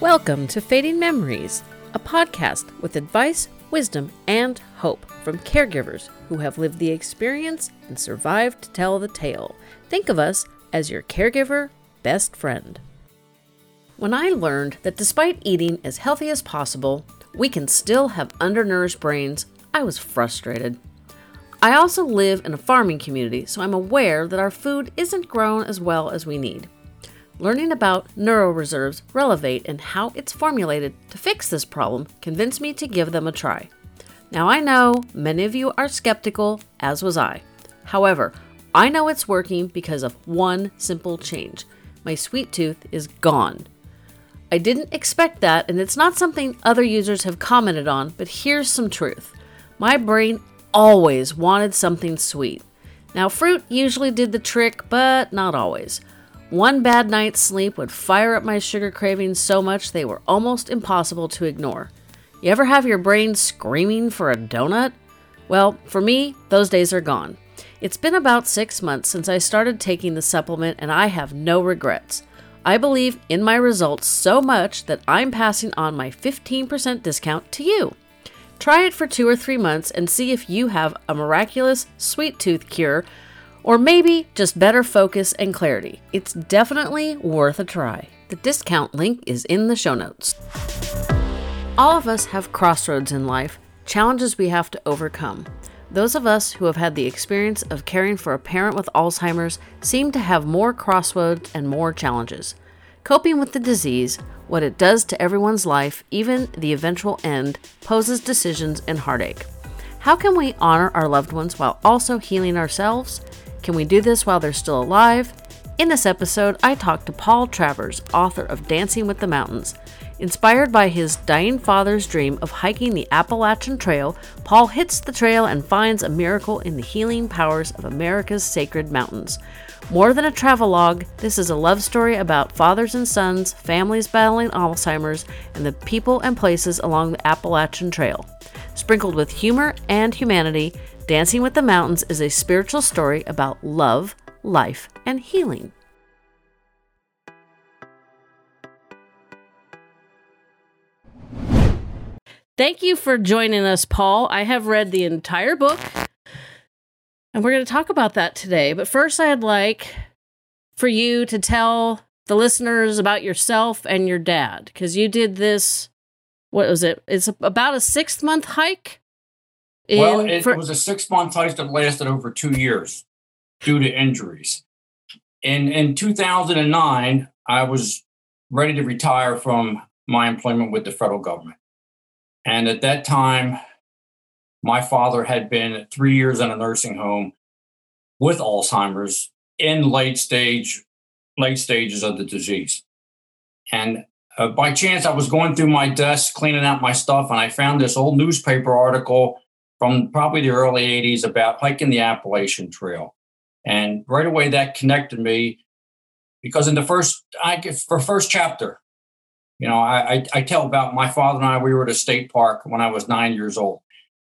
Welcome to Fading Memories, a podcast with advice, wisdom, and hope from caregivers who have lived the experience and survived to tell the tale. Think of us as your caregiver best friend. When I learned that despite eating as healthy as possible, we can still have undernourished brains, I was frustrated. I also live in a farming community, so I'm aware that our food isn't grown as well as we need. Learning about NeuroReserve's, Relevate, and how it's formulated to fix this problem convinced me to give them a try. Now, I know many of you are skeptical, as was I. However, I know it's working because of one simple change my sweet tooth is gone. I didn't expect that, and it's not something other users have commented on, but here's some truth. My brain always wanted something sweet. Now, fruit usually did the trick, but not always. One bad night's sleep would fire up my sugar cravings so much they were almost impossible to ignore. You ever have your brain screaming for a donut? Well, for me, those days are gone. It's been about six months since I started taking the supplement, and I have no regrets. I believe in my results so much that I'm passing on my 15% discount to you. Try it for two or three months and see if you have a miraculous sweet tooth cure or maybe just better focus and clarity. It's definitely worth a try. The discount link is in the show notes. All of us have crossroads in life, challenges we have to overcome. Those of us who have had the experience of caring for a parent with Alzheimer's seem to have more crossroads and more challenges. Coping with the disease, what it does to everyone's life, even the eventual end, poses decisions and heartache. How can we honor our loved ones while also healing ourselves? Can we do this while they're still alive? In this episode, I talked to Paul Travers, author of Dancing with the Mountains. Inspired by his dying father's dream of hiking the Appalachian Trail, Paul hits the trail and finds a miracle in the healing powers of America's sacred mountains. More than a travelogue, this is a love story about fathers and sons, families battling Alzheimer's, and the people and places along the Appalachian Trail. Sprinkled with humor and humanity, Dancing with the Mountains is a spiritual story about love, life, and healing. Thank you for joining us, Paul. I have read the entire book, and we're going to talk about that today. But first, I'd like for you to tell the listeners about yourself and your dad, because you did this. What was it? It's about a six month hike well, it for- was a six month heist that lasted over two years due to injuries. In in 2009, I was ready to retire from my employment with the federal government. And at that time, my father had been three years in a nursing home with Alzheimer's in late stage, late stages of the disease. And uh, by chance, I was going through my desk, cleaning out my stuff, and I found this old newspaper article from probably the early 80s about hiking the Appalachian Trail. And right away that connected me because in the first I for first chapter, you know, I, I, tell about my father and I, we were at a state park when I was nine years old.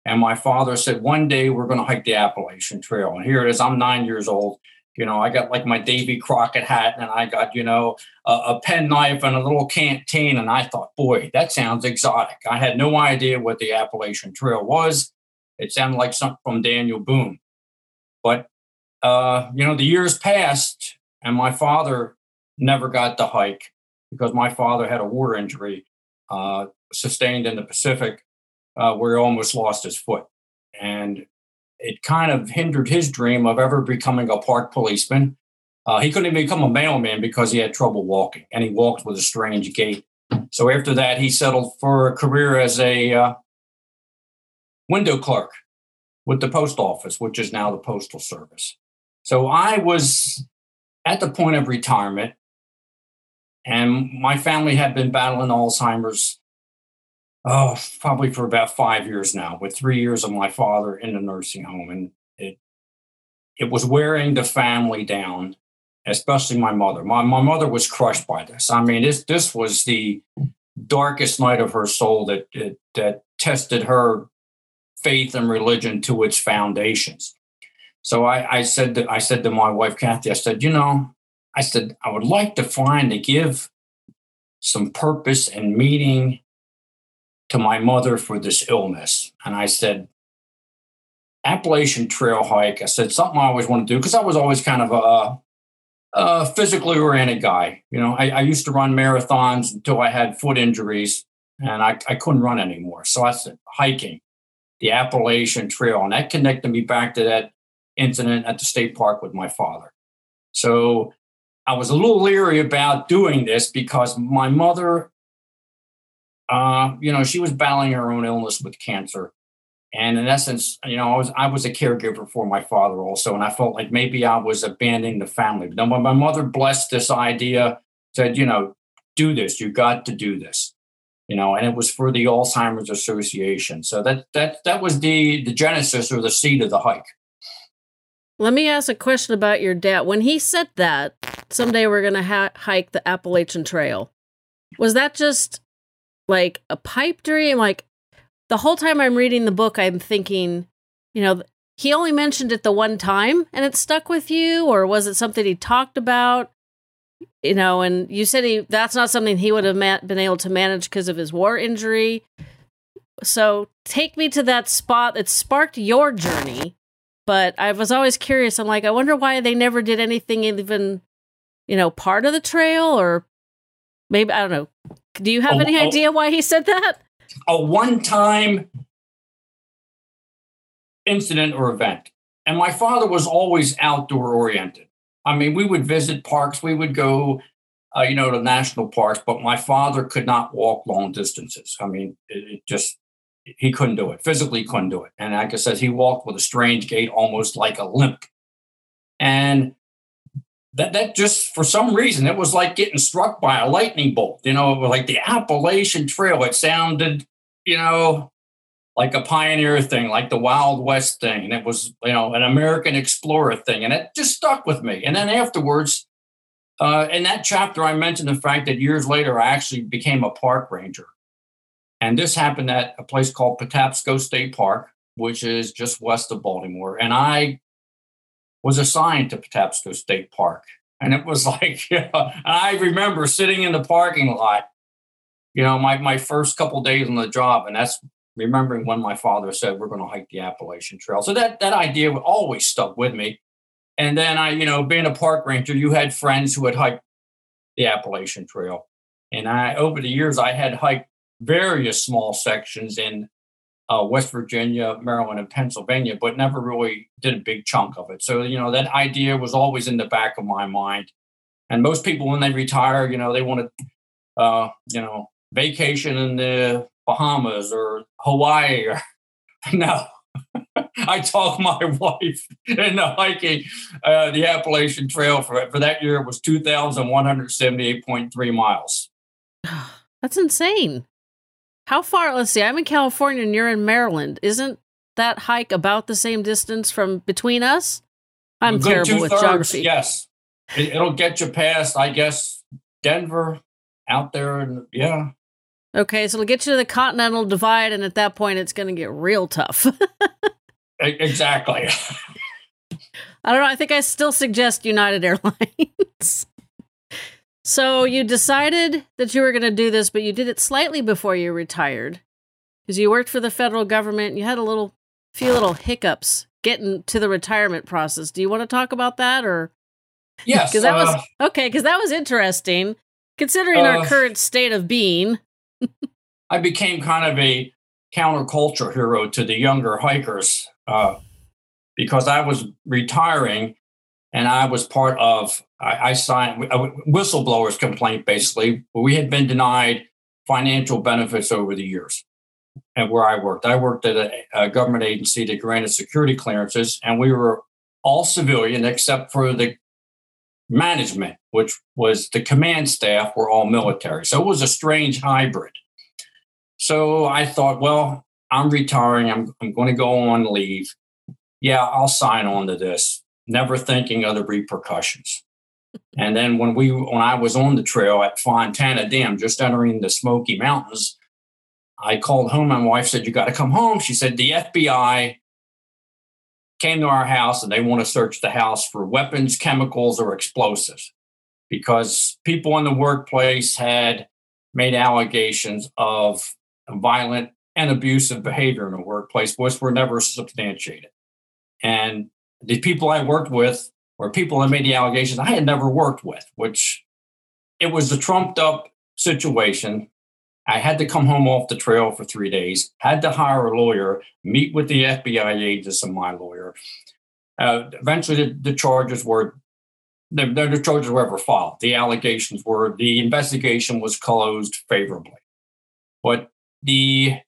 And my father said, one day we're going to hike the Appalachian Trail. And here it is, I'm nine years old. You know, I got like my Davy Crockett hat and I got, you know, a, a pen knife and a little canteen. And I thought, boy, that sounds exotic. I had no idea what the Appalachian Trail was. It sounded like something from Daniel Boone. But, uh, you know, the years passed and my father never got to hike because my father had a war injury uh, sustained in the Pacific uh, where he almost lost his foot. And it kind of hindered his dream of ever becoming a park policeman. Uh, he couldn't even become a mailman because he had trouble walking and he walked with a strange gait. So after that, he settled for a career as a uh, window clerk with the post office, which is now the Postal Service. So I was at the point of retirement, and my family had been battling Alzheimer's. Oh, probably for about five years now, with three years of my father in the nursing home, and it it was wearing the family down, especially my mother. My my mother was crushed by this. I mean, this this was the darkest night of her soul that that, that tested her faith and religion to its foundations. So I, I said that I said to my wife Kathy, I said, you know, I said I would like to find to give some purpose and meaning to my mother for this illness. And I said, Appalachian Trail hike. I said, something I always want to do because I was always kind of a, a physically oriented guy. You know, I, I, used to run marathons until I had foot injuries and I, I couldn't run anymore. So I said, hiking the Appalachian Trail. And that connected me back to that incident at the state park with my father. So I was a little leery about doing this because my mother, uh, you know, she was battling her own illness with cancer. And in essence, you know, I was I was a caregiver for my father also, and I felt like maybe I was abandoning the family. But then when my mother blessed this idea, said, you know, do this, you got to do this, you know, and it was for the Alzheimer's Association. So that that that was the the genesis or the seed of the hike. Let me ask a question about your dad. When he said that someday we're going to ha- hike the Appalachian Trail, was that just like a pipe dream? Like the whole time I'm reading the book, I'm thinking, you know, he only mentioned it the one time and it stuck with you, or was it something he talked about? You know, and you said he that's not something he would have ma- been able to manage because of his war injury. So take me to that spot that sparked your journey but I was always curious. I'm like, I wonder why they never did anything even, you know, part of the trail or maybe, I don't know. Do you have oh, any oh, idea why he said that? A one time incident or event. And my father was always outdoor oriented. I mean, we would visit parks, we would go, uh, you know, to national parks, but my father could not walk long distances. I mean, it, it just, he couldn't do it. Physically couldn't do it. And like I said, he walked with a strange gait, almost like a limp. And that that just for some reason it was like getting struck by a lightning bolt. You know, it was like the Appalachian Trail. It sounded, you know, like a pioneer thing, like the Wild West thing. And it was, you know, an American explorer thing. And it just stuck with me. And then afterwards, uh, in that chapter, I mentioned the fact that years later I actually became a park ranger. And this happened at a place called Patapsco State Park, which is just west of Baltimore. And I was assigned to Patapsco State Park. And it was like, I remember sitting in the parking lot, you know, my, my first couple days on the job. And that's remembering when my father said, we're going to hike the Appalachian Trail. So that, that idea always stuck with me. And then I, you know, being a park ranger, you had friends who had hiked the Appalachian Trail. And I, over the years, I had hiked various small sections in uh, West Virginia, Maryland, and Pennsylvania, but never really did a big chunk of it. So, you know, that idea was always in the back of my mind. And most people, when they retire, you know, they want to, uh, you know, vacation in the Bahamas or Hawaii. Or, no, I talked my wife into hiking uh, the Appalachian Trail for, for that year. It was 2,178.3 miles. That's insane. How far? Let's see. I'm in California and you're in Maryland. Isn't that hike about the same distance from between us? I'm terrible with geography. Yes, it, will get you past, I guess, Denver out there, and yeah. Okay, so it'll get you to the Continental Divide, and at that point, it's going to get real tough. exactly. I don't know. I think I still suggest United Airlines. So you decided that you were going to do this, but you did it slightly before you retired because you worked for the federal government. You had a little, few little hiccups getting to the retirement process. Do you want to talk about that, or? Yes, because that uh, was okay. Because that was interesting, considering uh, our current state of being. I became kind of a counterculture hero to the younger hikers uh, because I was retiring and I was part of. I, I signed a whistleblower's complaint. Basically, we had been denied financial benefits over the years, and where I worked, I worked at a, a government agency that granted security clearances, and we were all civilian except for the management, which was the command staff, were all military. So it was a strange hybrid. So I thought, well, I'm retiring. I'm, I'm going to go on leave. Yeah, I'll sign on to this never thinking of the repercussions. And then when we when I was on the trail at Fontana Dam, just entering the Smoky Mountains, I called home. My wife said, "You got to come home." She said, "The FBI came to our house and they want to search the house for weapons, chemicals, or explosives because people in the workplace had made allegations of violent and abusive behavior in the workplace, which were never substantiated. And the people I worked with or people that made the allegations I had never worked with, which it was a trumped up situation. I had to come home off the trail for three days, had to hire a lawyer, meet with the FBI agents and my lawyer. Uh, eventually, the, the, charges were the, the charges were ever filed. The allegations were the investigation was closed favorably, but the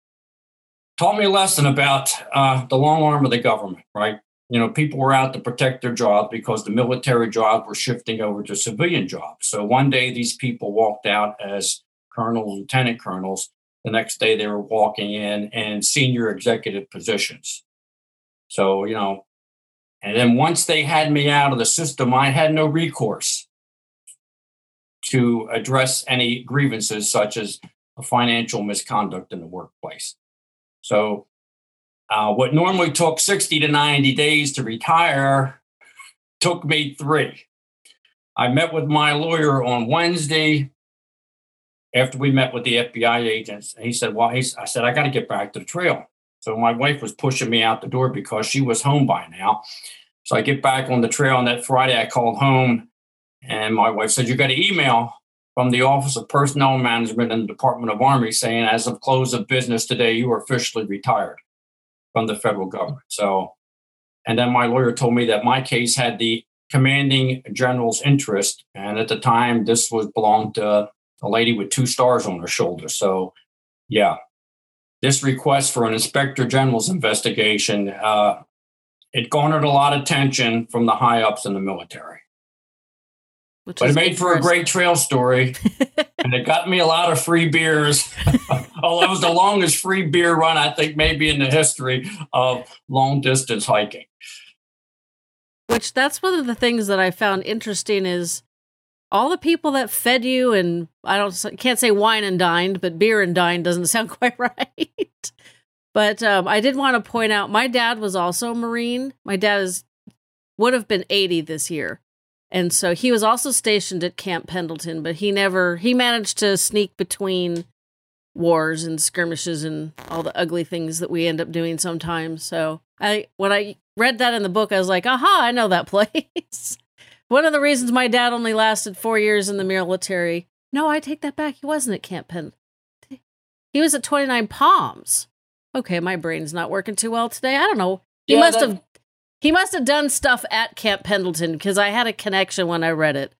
taught me a lesson about uh, the long arm of the government. Right, you know, people were out to protect their jobs because the military jobs were shifting over to civilian jobs. So one day these people walked out as colonels, lieutenant colonels. The next day they were walking in and senior executive positions. So, you know, and then once they had me out of the system, I had no recourse to address any grievances such as financial misconduct in the workplace. So uh, what normally took 60 to 90 days to retire took me three. I met with my lawyer on Wednesday after we met with the FBI agents. He said, Well, he's," I said, I got to get back to the trail. So my wife was pushing me out the door because she was home by now. So I get back on the trail. And that Friday, I called home and my wife said, You got an email from the Office of Personnel Management in the Department of Army saying, as of close of business today, you are officially retired from the federal government. So, and then my lawyer told me that my case had the commanding general's interest, and at the time, this was belonged to a lady with two stars on her shoulder. So, yeah, this request for an inspector general's investigation uh, it garnered a lot of attention from the high ups in the military. Which but it made for a great trail story, and it got me a lot of free beers. oh, it was the longest free beer run I think maybe in the history of long distance hiking. Which that's one of the things that I found interesting is all the people that fed you and I don't can't say wine and dined, but beer and dined doesn't sound quite right. but um, I did want to point out my dad was also a Marine. My dad is would have been 80 this year. And so he was also stationed at Camp Pendleton, but he never he managed to sneak between wars and skirmishes and all the ugly things that we end up doing sometimes. So I when I read that in the book, I was like, aha, I know that place. One of the reasons my dad only lasted four years in the military. No, I take that back. He wasn't at Camp Pendleton. He was at 29 Palms. Okay, my brain's not working too well today. I don't know. He yeah, must that, have he must have done stuff at Camp Pendleton because I had a connection when I read it.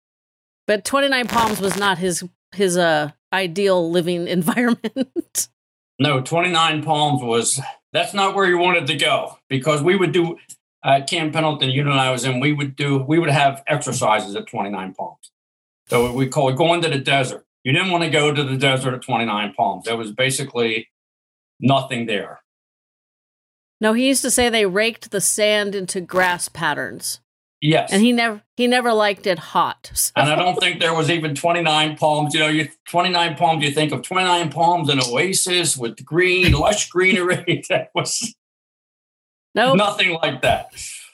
But 29 Palms was not his his uh ideal living environment. no, 29 Palms was that's not where you wanted to go because we would do uh, Camp Pendleton unit I was in, we would do we would have exercises at 29 Palms. So we call it going to the desert. You didn't want to go to the desert at 29 Palms. There was basically nothing there. No, he used to say they raked the sand into grass patterns. Yes. And he never he never liked it hot. So. And I don't think there was even 29 palms. You know, you 29 palms, you think of 29 palms an oasis with green, lush greenery. that was nope. nothing like that.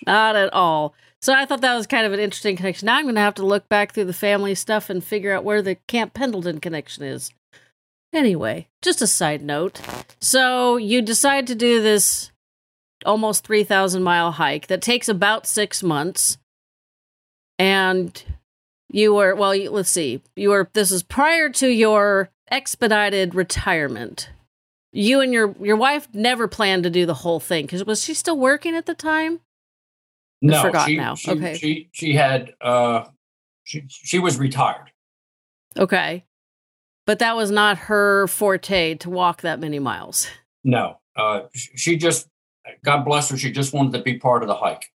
Not at all. So I thought that was kind of an interesting connection. Now I'm going to have to look back through the family stuff and figure out where the Camp Pendleton connection is. Anyway, just a side note. So you decide to do this almost 3,000 mile hike that takes about six months. And you were, well, let's see, you were, this is prior to your expedited retirement. You and your your wife never planned to do the whole thing because was she still working at the time? No, I forgot she, now. She, okay, she she had uh, she she was retired. Okay, but that was not her forte to walk that many miles. No, uh, she just God bless her, she just wanted to be part of the hike.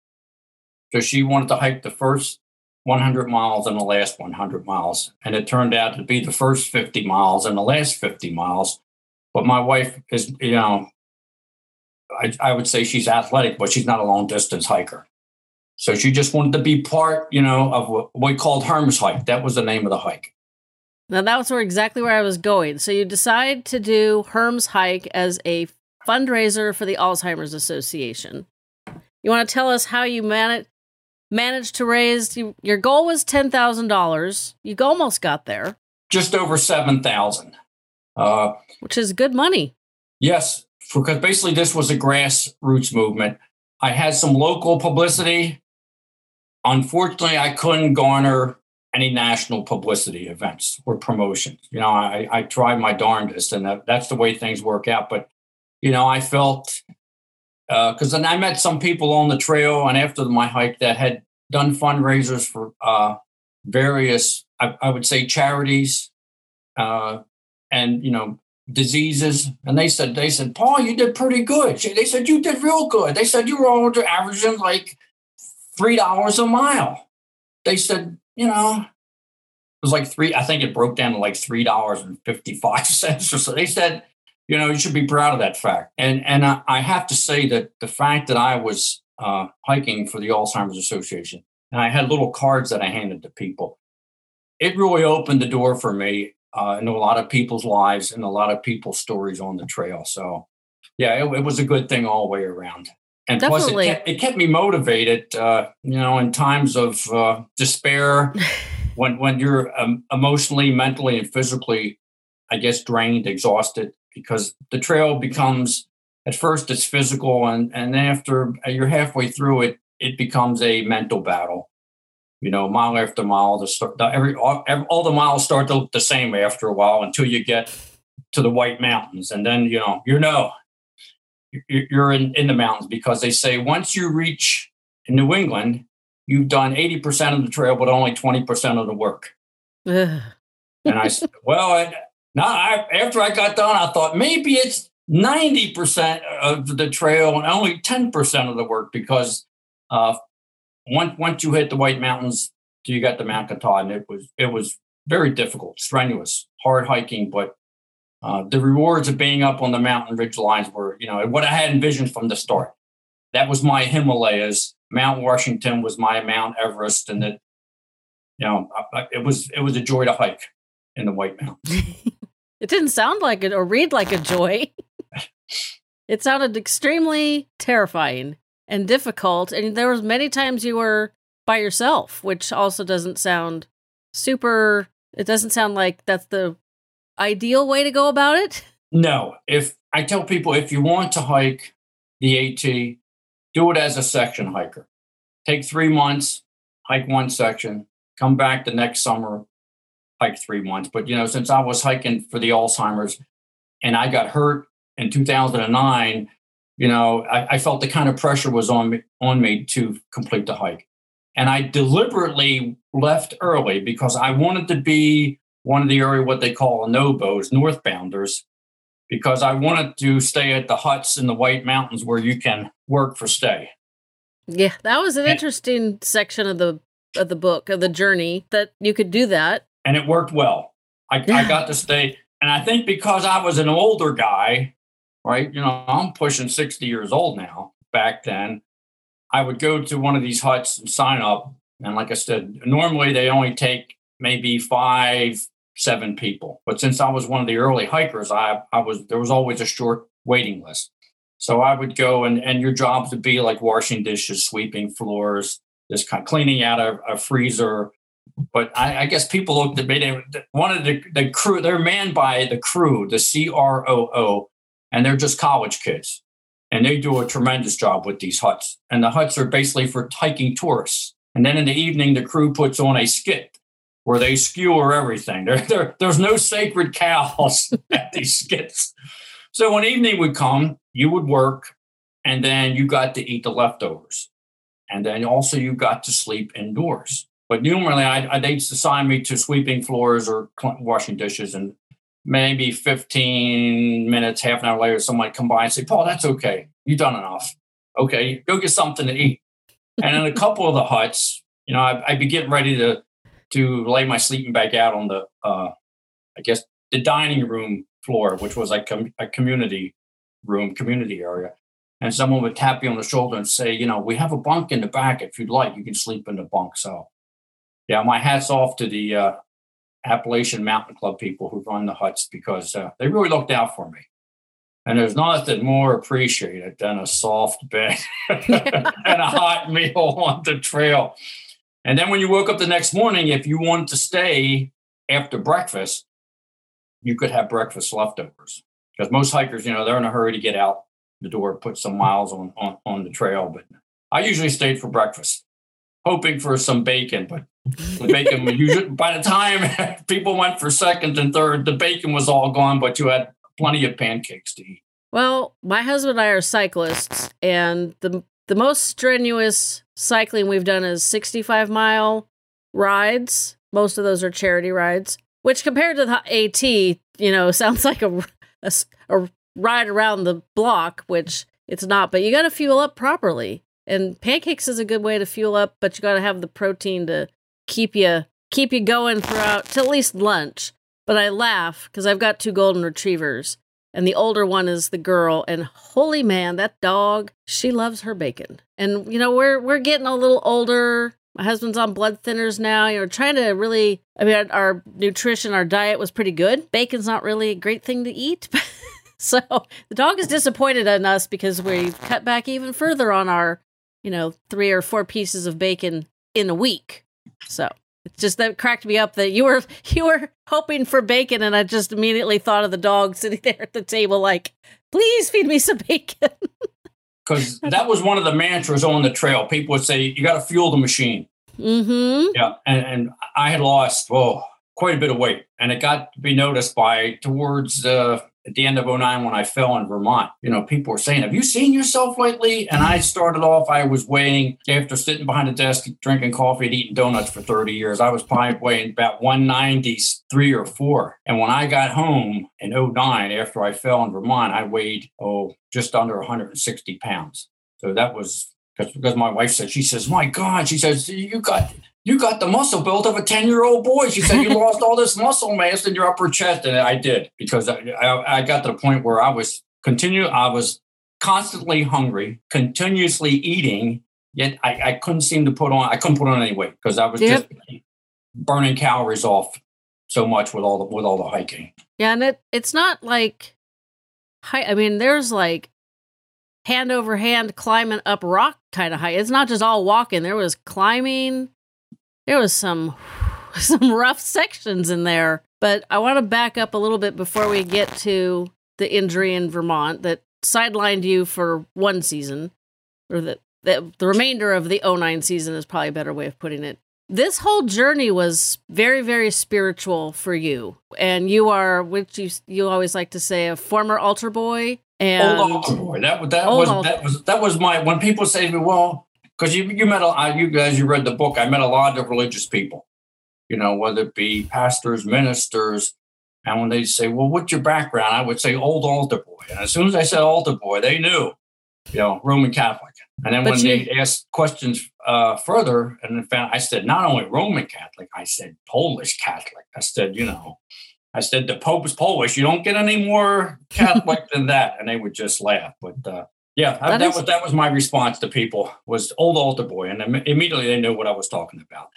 So she wanted to hike the first 100 miles and the last 100 miles. And it turned out to be the first 50 miles and the last 50 miles. But my wife is, you know, I, I would say she's athletic, but she's not a long distance hiker. So she just wanted to be part, you know, of what we called Herm's Hike. That was the name of the hike. Now that was where exactly where I was going. So you decide to do Herm's Hike as a fundraiser for the Alzheimer's Association. You want to tell us how you man- managed to raise you, your goal was $10,000. You almost got there. Just over 7,000. Uh, Which is good money. Yes, because basically this was a grassroots movement. I had some local publicity. Unfortunately, I couldn't garner any national publicity events or promotions. You know, I, I tried my darndest, and that, that's the way things work out. But, you know, I felt because uh, then I met some people on the trail and after my hike that had done fundraisers for uh, various, I, I, would say, charities uh, and you know diseases. And they said, they said, Paul, you did pretty good. They said you did real good. They said you were averaging like three dollars a mile. They said, you know, it was like three. I think it broke down to like three dollars and fifty five cents or so. They said you know, you should be proud of that fact. And and I, I have to say that the fact that I was uh, hiking for the Alzheimer's Association and I had little cards that I handed to people, it really opened the door for me uh, into a lot of people's lives and a lot of people's stories on the trail. So, yeah, it, it was a good thing all the way around. And Definitely. plus, it kept, it kept me motivated. Uh, you know, in times of uh, despair, when when you're um, emotionally, mentally, and physically, I guess, drained, exhausted because the trail becomes at first it's physical and and after you're halfway through it it becomes a mental battle you know mile after mile the, start, every, all, all the miles start to look the same after a while until you get to the white mountains. And then you know you know you're in, in the mountains because they say once you reach new england you've done 80% of the trail but only 20% of the work. And i said well now, I, after I got done, I thought maybe it's 90% of the trail and only 10% of the work because uh, once, once you hit the White Mountains, you got to Mount Katahdin, it was, it was very difficult, strenuous, hard hiking, but uh, the rewards of being up on the mountain ridge lines were, you know, what I had envisioned from the start. That was my Himalayas. Mount Washington was my Mount Everest, and that, you know, I, it was it was a joy to hike in the White Mountains. it didn't sound like it or read like a joy. it sounded extremely terrifying and difficult, and there was many times you were by yourself, which also doesn't sound super. It doesn't sound like that's the ideal way to go about it. No, if I tell people if you want to hike the AT, do it as a section hiker. Take three months, hike one section, come back the next summer, hike three months. But you know, since I was hiking for the Alzheimer's and I got hurt in 2009, you know, I, I felt the kind of pressure was on me on me to complete the hike. And I deliberately left early because I wanted to be one of the area what they call NOBOs, northbounders, because I wanted to stay at the huts in the White Mountains where you can work for stay. Yeah, that was an and, interesting section of the of the book of the journey that you could do that and it worked well. I, I got to stay, and I think because I was an older guy, right? You know, I'm pushing 60 years old now. Back then, I would go to one of these huts and sign up. And like I said, normally they only take maybe five, seven people. But since I was one of the early hikers, I, I was there was always a short waiting list. So I would go and and your job would be like washing dishes, sweeping floors, just kind of cleaning out a, a freezer, but I, I, guess people looked at me. They wanted the, the crew. They're manned by the crew, the C R O O, and they're just college kids, and they do a tremendous job with these huts. And the huts are basically for hiking tourists. And then in the evening, the crew puts on a skit where they skewer everything. There, there, there's no sacred cows at these skits. So when evening would come, you would work, and then you got to eat the leftovers, and then also you got to sleep indoors. But normally, I, I they'd assign me to sweeping floors or washing dishes, and maybe 15 minutes, half an hour later, someone come by and say, "Paul, that's okay. You've done enough. Okay, go get something to eat." and in a couple of the huts, you know, I, I'd be getting ready to to lay my sleeping bag out on the, uh, I guess, the dining room floor, which was like com- a community room, community area. And someone would tap you on the shoulder and say, you know, we have a bunk in the back. If you'd like, you can sleep in the bunk. So yeah, my hats off to the uh, Appalachian Mountain Club people who run the huts because uh, they really looked out for me. And there's nothing more appreciated than a soft bed and a hot meal on the trail. And then when you woke up the next morning, if you wanted to stay after breakfast, you could have breakfast leftovers because most hikers, you know, they're in a hurry to get out the door, put some miles on, on, on the trail. But I usually stayed for breakfast, hoping for some bacon. But the bacon, by the time people went for second and third, the bacon was all gone, but you had plenty of pancakes to eat. Well, my husband and I are cyclists, and the the most strenuous cycling we've done is 65 mile rides. Most of those are charity rides, which compared to the AT, you know, sounds like a, a, a ride around the block, which it's not, but you got to fuel up properly. And pancakes is a good way to fuel up, but you got to have the protein to keep you keep you going throughout till at least lunch. But I laugh because I've got two golden retrievers, and the older one is the girl. And holy man, that dog, she loves her bacon. And you know, we're we're getting a little older. My husband's on blood thinners now. You know, trying to really. I mean, our, our nutrition, our diet was pretty good. Bacon's not really a great thing to eat. so the dog is disappointed in us because we cut back even further on our, you know, three or four pieces of bacon in a week. So it's just that cracked me up that you were you were hoping for bacon, and I just immediately thought of the dog sitting there at the table, like, "Please feed me some bacon." Because that was one of the mantras on the trail. People would say, "You got to fuel the machine." Mm-hmm. Yeah, and and I had lost oh quite a bit of weight, and it got to be noticed by towards uh, at the end of 09 when I fell in Vermont. You know, people were saying, Have you seen yourself lately? And I started off, I was weighing after sitting behind a desk, drinking coffee and eating donuts for 30 years. I was probably weighing about 193 or four. And when I got home in 09, after I fell in Vermont, I weighed, oh, just under 160 pounds. So that was because my wife said, she says, My God, she says, you got you got the muscle built of a 10 year old boy. She said, You lost all this muscle mass in your upper chest. And I did because I, I, I got to the point where I was continue, I was constantly hungry, continuously eating, yet I, I couldn't seem to put on, I couldn't put on any weight because I was yep. just burning calories off so much with all the, with all the hiking. Yeah. And it, it's not like, I mean, there's like hand over hand climbing up rock kind of high. It's not just all walking. There was climbing, there was some some rough sections in there. But I want to back up a little bit before we get to the injury in Vermont that sidelined you for one season, or the, the, the remainder of the 09 season is probably a better way of putting it. This whole journey was very, very spiritual for you. And you are, which you, you always like to say, a former altar boy. And old altar boy. That, that was that was that was my when people say to me, "Well, because you you met a you guys you read the book. I met a lot of religious people, you know, whether it be pastors, ministers, and when they say, "Well, what's your background?" I would say old altar boy, and as soon as I said altar boy, they knew, you know, Roman Catholic. And then but when you, they asked questions uh, further, and in fact, I said not only Roman Catholic, I said Polish Catholic. I said, you know, I said the Pope is Polish. You don't get any more Catholic than that, and they would just laugh. But uh, yeah, that, that is, was that was my response to people was old altar boy, and immediately they knew what I was talking about.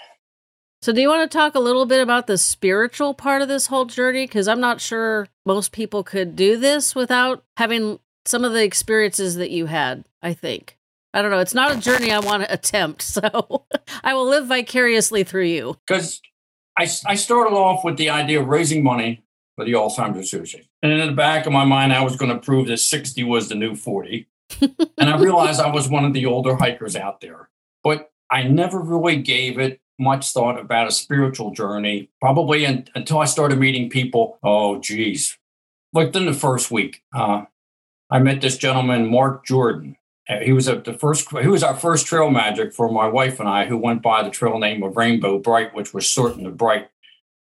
So, do you want to talk a little bit about the spiritual part of this whole journey? Because I'm not sure most people could do this without having some of the experiences that you had. I think I don't know. It's not a journey I want to attempt, so I will live vicariously through you. Because I I started off with the idea of raising money for the Alzheimer's Association, and in the back of my mind, I was going to prove that 60 was the new 40 and I realized I was one of the older hikers out there. But I never really gave it much thought about a spiritual journey, probably in, until I started meeting people. Oh, geez. Within the first week, uh, I met this gentleman, Mark Jordan. Uh, he was a, the first. He was our first trail magic for my wife and I, who went by the trail name of Rainbow Bright, which was certain of bright.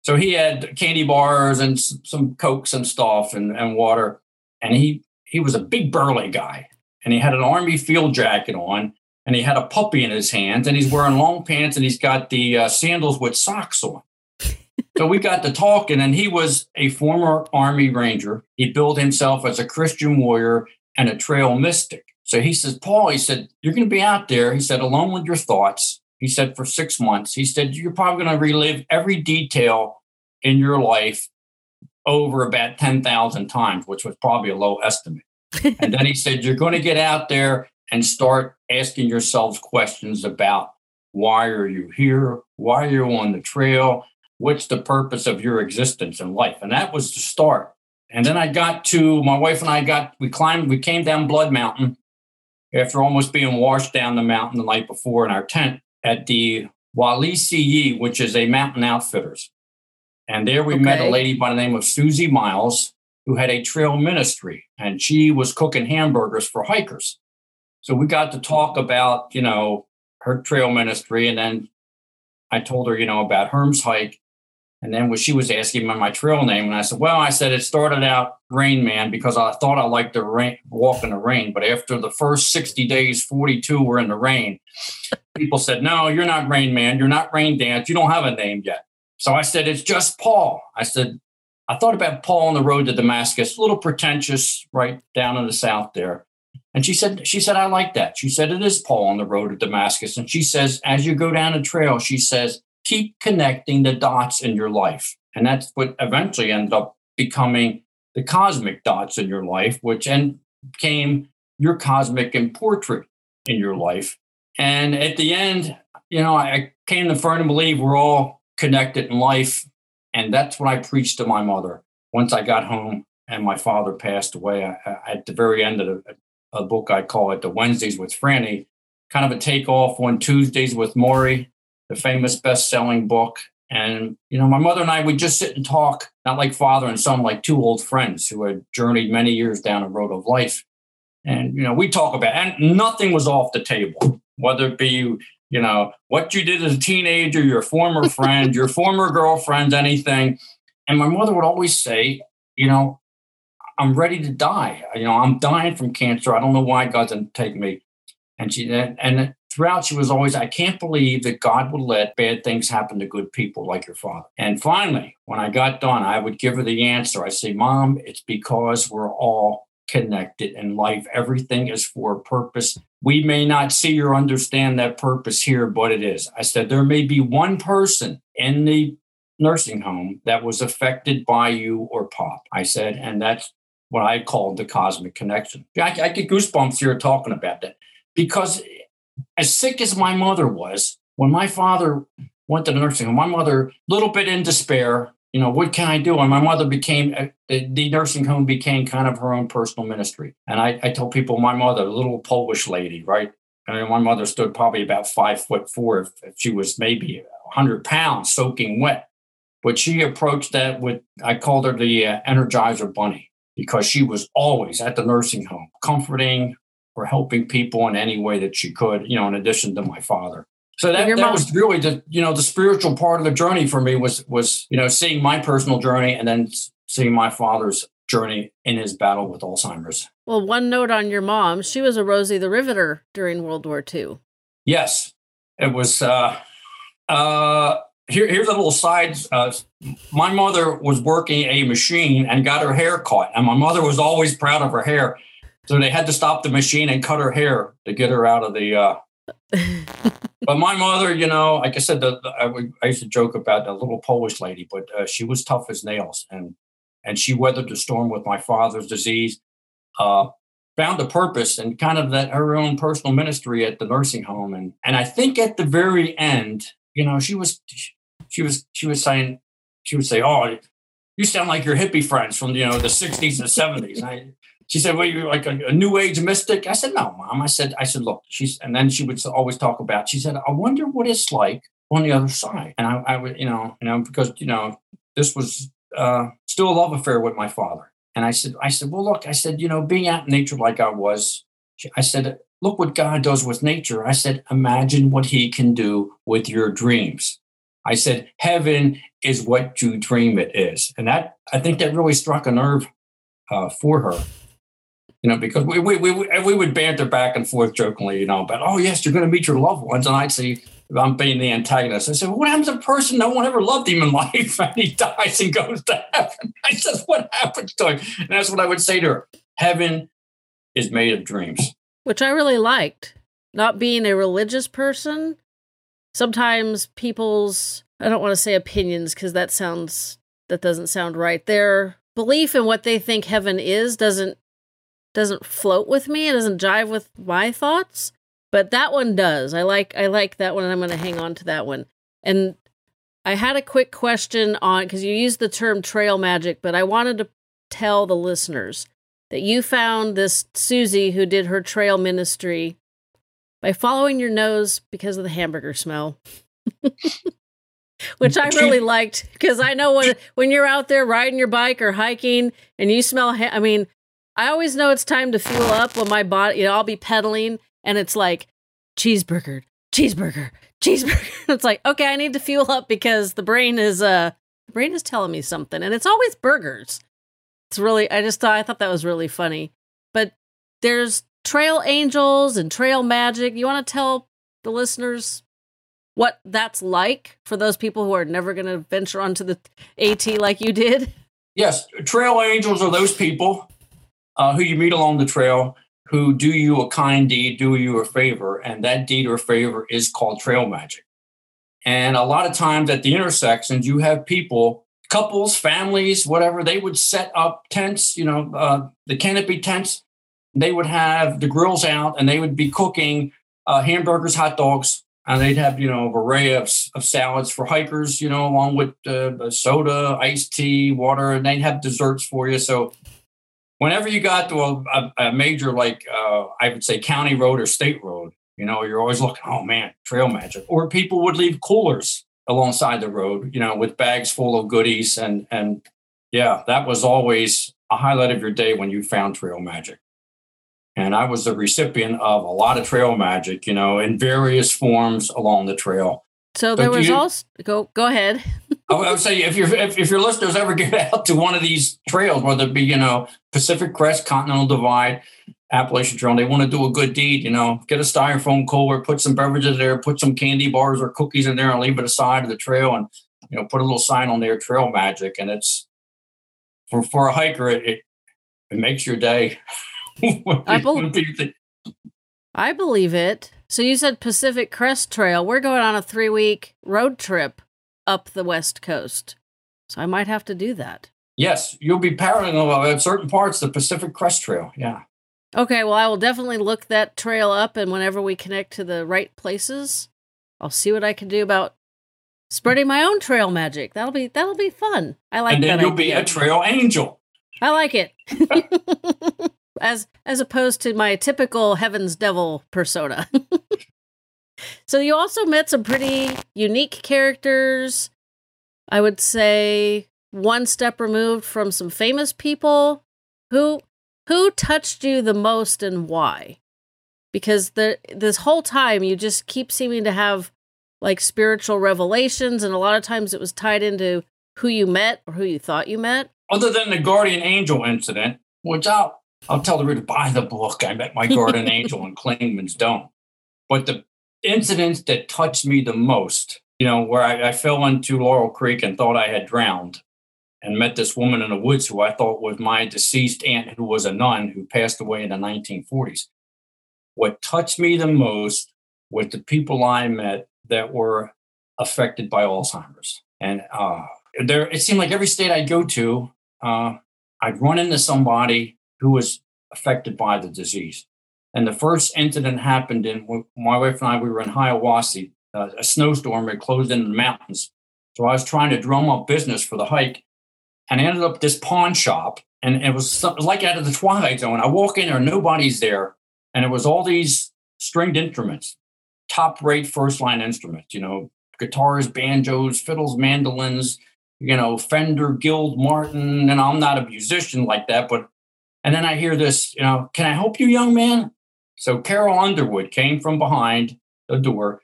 So he had candy bars and some cokes and stuff and, and water, and he he was a big burly guy and he had an army field jacket on and he had a puppy in his hands and he's wearing long pants and he's got the uh, sandals with socks on. so we got to talking and he was a former army ranger. He billed himself as a Christian warrior and a trail mystic. So he says, Paul, he said, you're going to be out there. He said, alone with your thoughts. He said, for six months. He said, you're probably going to relive every detail in your life over about 10,000 times, which was probably a low estimate and then he said, You're going to get out there and start asking yourselves questions about why are you here? Why are you on the trail? what's the purpose of your existence in life? And that was the start. And then I got to my wife and I got we climbed we came down Blood Mountain after almost being washed down the mountain the night before in our tent at the Wali which is a mountain outfitters. And there we okay. met a lady by the name of Susie Miles, who had a trail ministry, and she was cooking hamburgers for hikers. So we got to talk about, you know, her trail ministry. And then I told her, you know, about Herm's hike. And then when she was asking me my trail name, and I said, well, I said it started out Rain Man because I thought I liked the rain, walk in the rain. But after the first 60 days, 42 were in the rain. People said, no, you're not Rain Man. You're not Rain Dance. You don't have a name yet. So I said, it's just Paul. I said, I thought about Paul on the road to Damascus, a little pretentious right down in the south there. And she said, she said, I like that. She said, it is Paul on the road to Damascus. And she says, as you go down the trail, she says, keep connecting the dots in your life. And that's what eventually ended up becoming the cosmic dots in your life, which and became your cosmic and portrait in your life. And at the end, you know, I came to firmly believe we're all connected in life. And that's what I preached to my mother once I got home and my father passed away. I, I, at the very end of the, a book I call it the Wednesdays with Franny, kind of a takeoff on Tuesdays with Morrie, the famous best-selling book. And you know, my mother and I would just sit and talk, not like father and son, like two old friends who had journeyed many years down a road of life. And you know, we talk about, and nothing was off the table, whether it be you know what you did as a teenager, your former friend, your former girlfriend, anything. And my mother would always say, you know, I'm ready to die. You know, I'm dying from cancer. I don't know why God didn't take me. And she and throughout she was always, I can't believe that God would let bad things happen to good people like your father. And finally, when I got done, I would give her the answer. I say, Mom, it's because we're all connected in life. Everything is for a purpose. We may not see or understand that purpose here, but it is. I said, there may be one person in the nursing home that was affected by you or pop. I said, and that's what I called the cosmic connection. I, I get goosebumps here talking about that because as sick as my mother was, when my father went to the nursing home, my mother, a little bit in despair, you know, what can I do? And my mother became, uh, the, nursing home became kind of her own personal ministry. And I, I tell people my mother, a little Polish lady, right? I mean, my mother stood probably about five foot four if, if she was maybe 100 pounds soaking wet. But she approached that with, I called her the uh, Energizer Bunny because she was always at the nursing home, comforting or helping people in any way that she could, you know, in addition to my father. So that, that mom- was really the, you know, the spiritual part of the journey for me was, was, you know, seeing my personal journey and then seeing my father's journey in his battle with Alzheimer's. Well, one note on your mom, she was a Rosie the Riveter during World War II. Yes. It was, uh, uh, here, here's a little side. Uh, my mother was working a machine and got her hair cut, and my mother was always proud of her hair. So they had to stop the machine and cut her hair to get her out of the. But my mother, you know, like I said, the, the, I, I, used to joke about the little Polish lady, but uh, she was tough as nails, and and she weathered the storm with my father's disease. Uh, found a purpose and kind of that her own personal ministry at the nursing home, and and I think at the very end, you know, she was she was she was saying she would say, "Oh, you sound like your hippie friends from you know the '60s and '70s." I, she said, "Well, you're like a, a, new age mystic." I said, "No, mom." I said, "I said, look." She's and then she would always talk about. She said, "I wonder what it's like on the other side." And I, I would, you know, you know, because you know, this was uh, still a love affair with my father. And I said, I said, well, look, I said, you know, being out in nature like I was, I said, look what God does with nature. I said, imagine what he can do with your dreams. I said, heaven is what you dream it is. And that, I think that really struck a nerve uh, for her, you know, because we, we, we, we would banter back and forth jokingly, you know, but, oh, yes, you're going to meet your loved ones. And I'd say, I'm being the antagonist. I said, well, what happens to a person no one ever loved him in life and he dies and goes to heaven? I said, what happens to him? And that's what I would say to her. Heaven is made of dreams which I really liked. Not being a religious person, sometimes people's I don't want to say opinions because that sounds that doesn't sound right. Their belief in what they think heaven is doesn't doesn't float with me. It doesn't jive with my thoughts. But that one does. I like I like that one and I'm gonna hang on to that one. And I had a quick question on because you used the term trail magic, but I wanted to tell the listeners that you found this Susie who did her trail ministry by following your nose because of the hamburger smell. Which I really liked because I know when when you're out there riding your bike or hiking and you smell ha- I mean, I always know it's time to fuel up when my body, you know, I'll be pedaling and it's like cheeseburger, cheeseburger, cheeseburger. it's like, okay, I need to fuel up because the brain is uh the brain is telling me something and it's always burgers. It's really I just thought I thought that was really funny. But there's trail angels and trail magic. You want to tell the listeners what that's like for those people who are never going to venture onto the AT like you did? Yes, trail angels are those people uh, who you meet along the trail who do you a kind deed, do you a favor, and that deed or favor is called trail magic. And a lot of times at the intersections, you have people, couples, families, whatever, they would set up tents, you know, uh, the canopy tents. They would have the grills out and they would be cooking uh, hamburgers, hot dogs, and they'd have you know an array of, of salads for hikers you know along with uh, soda iced tea water and they'd have desserts for you so whenever you got to a, a major like uh, I would say county road or state road, you know, you're always looking, oh man, trail magic. Or people would leave coolers alongside the road, you know, with bags full of goodies and and yeah, that was always a highlight of your day when you found trail magic. And I was the recipient of a lot of trail magic, you know, in various forms along the trail. So there but was you, also go go ahead. I would say if your if, if your listeners ever get out to one of these trails, whether it be you know Pacific Crest, Continental Divide, Appalachian Trail, they want to do a good deed. You know, get a styrofoam cooler, put some beverages there, put some candy bars or cookies in there, and leave it aside of the trail, and you know, put a little sign on there, Trail Magic, and it's for for a hiker, it it, it makes your day. I, be- I believe it. So you said Pacific Crest Trail. We're going on a three week road trip up the west coast. So I might have to do that. Yes, you'll be parallel at certain parts the Pacific Crest Trail. Yeah. Okay, well I will definitely look that trail up and whenever we connect to the right places, I'll see what I can do about spreading my own trail magic. That'll be that'll be fun. I like and then you'll idea. be a trail angel. I like it. as as opposed to my typical Heaven's Devil persona. So you also met some pretty unique characters. I would say one step removed from some famous people. Who who touched you the most and why? Because the this whole time you just keep seeming to have like spiritual revelations and a lot of times it was tied into who you met or who you thought you met. Other than the guardian angel incident, which I'll I'll tell the reader buy the book. I met my guardian angel in Clingman's Dome. But the incidents that touched me the most, you know, where I, I fell into Laurel Creek and thought I had drowned and met this woman in the woods who I thought was my deceased aunt, who was a nun who passed away in the 1940s. What touched me the most was the people I met that were affected by Alzheimer's. And uh, there, it seemed like every state I'd go to, uh, I'd run into somebody who was affected by the disease. And the first incident happened in my wife and I, we were in Hiawassee. Uh, a snowstorm had closed in the mountains. So I was trying to drum up business for the hike and I ended up this pawn shop. And it was like out of the Twilight Zone. I walk in there, nobody's there. And it was all these stringed instruments, top rate first line instruments, you know, guitars, banjos, fiddles, mandolins, you know, Fender, Guild, Martin. And I'm not a musician like that, but and then I hear this, you know, can I help you, young man? So Carol Underwood came from behind the door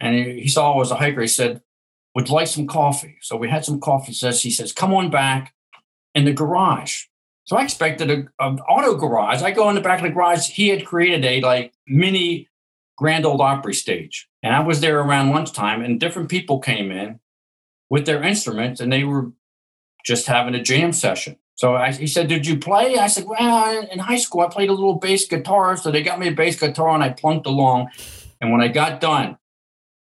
and he, saw I was a hiker. He said, Would like some coffee? So we had some coffee. He Says he says, Come on back in the garage. So I expected an auto garage. I go in the back of the garage. He had created a like mini Grand Old Opry stage. And I was there around lunchtime, and different people came in with their instruments, and they were just having a jam session. So I, he said, Did you play? I said, Well, in high school, I played a little bass guitar. So they got me a bass guitar and I plunked along. And when I got done,